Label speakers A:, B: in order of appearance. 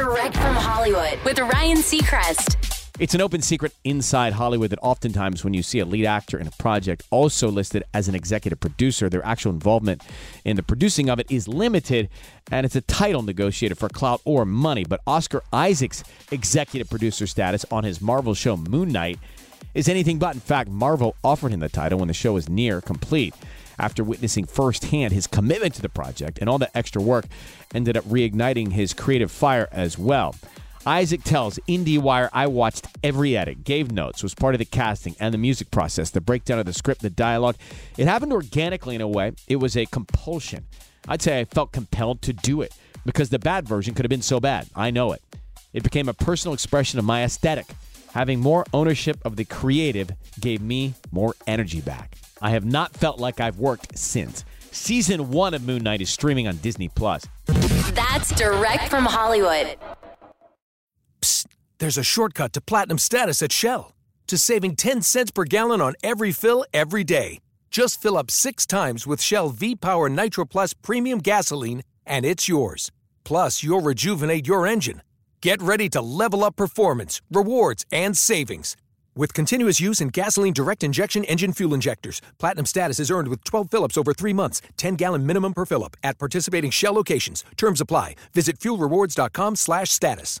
A: Direct from Hollywood with Ryan Seacrest.
B: It's an open secret inside Hollywood that oftentimes when you see a lead actor in a project also listed as an executive producer, their actual involvement in the producing of it is limited and it's a title negotiated for clout or money. But Oscar Isaac's executive producer status on his Marvel show Moon Knight is anything but. In fact, Marvel offered him the title when the show was near complete after witnessing firsthand his commitment to the project and all the extra work ended up reigniting his creative fire as well. Isaac tells IndieWire, I watched every edit, gave notes, was part of the casting and the music process, the breakdown of the script, the dialogue. It happened organically in a way. It was a compulsion. I'd say I felt compelled to do it because the bad version could have been so bad. I know it. It became a personal expression of my aesthetic. Having more ownership of the creative gave me more energy back. I have not felt like I've worked since. Season one of Moon Knight is streaming on Disney Plus.
A: That's direct from Hollywood.
C: Psst, there's a shortcut to platinum status at Shell. To saving 10 cents per gallon on every fill every day. Just fill up six times with Shell V Power Nitro Plus Premium Gasoline, and it's yours. Plus, you'll rejuvenate your engine. Get ready to level up performance, rewards, and savings. With continuous use in gasoline direct injection engine fuel injectors, platinum status is earned with 12 fill-ups over three months, 10 gallon minimum per fill-up at participating Shell locations. Terms apply. Visit fuelrewards.com/status.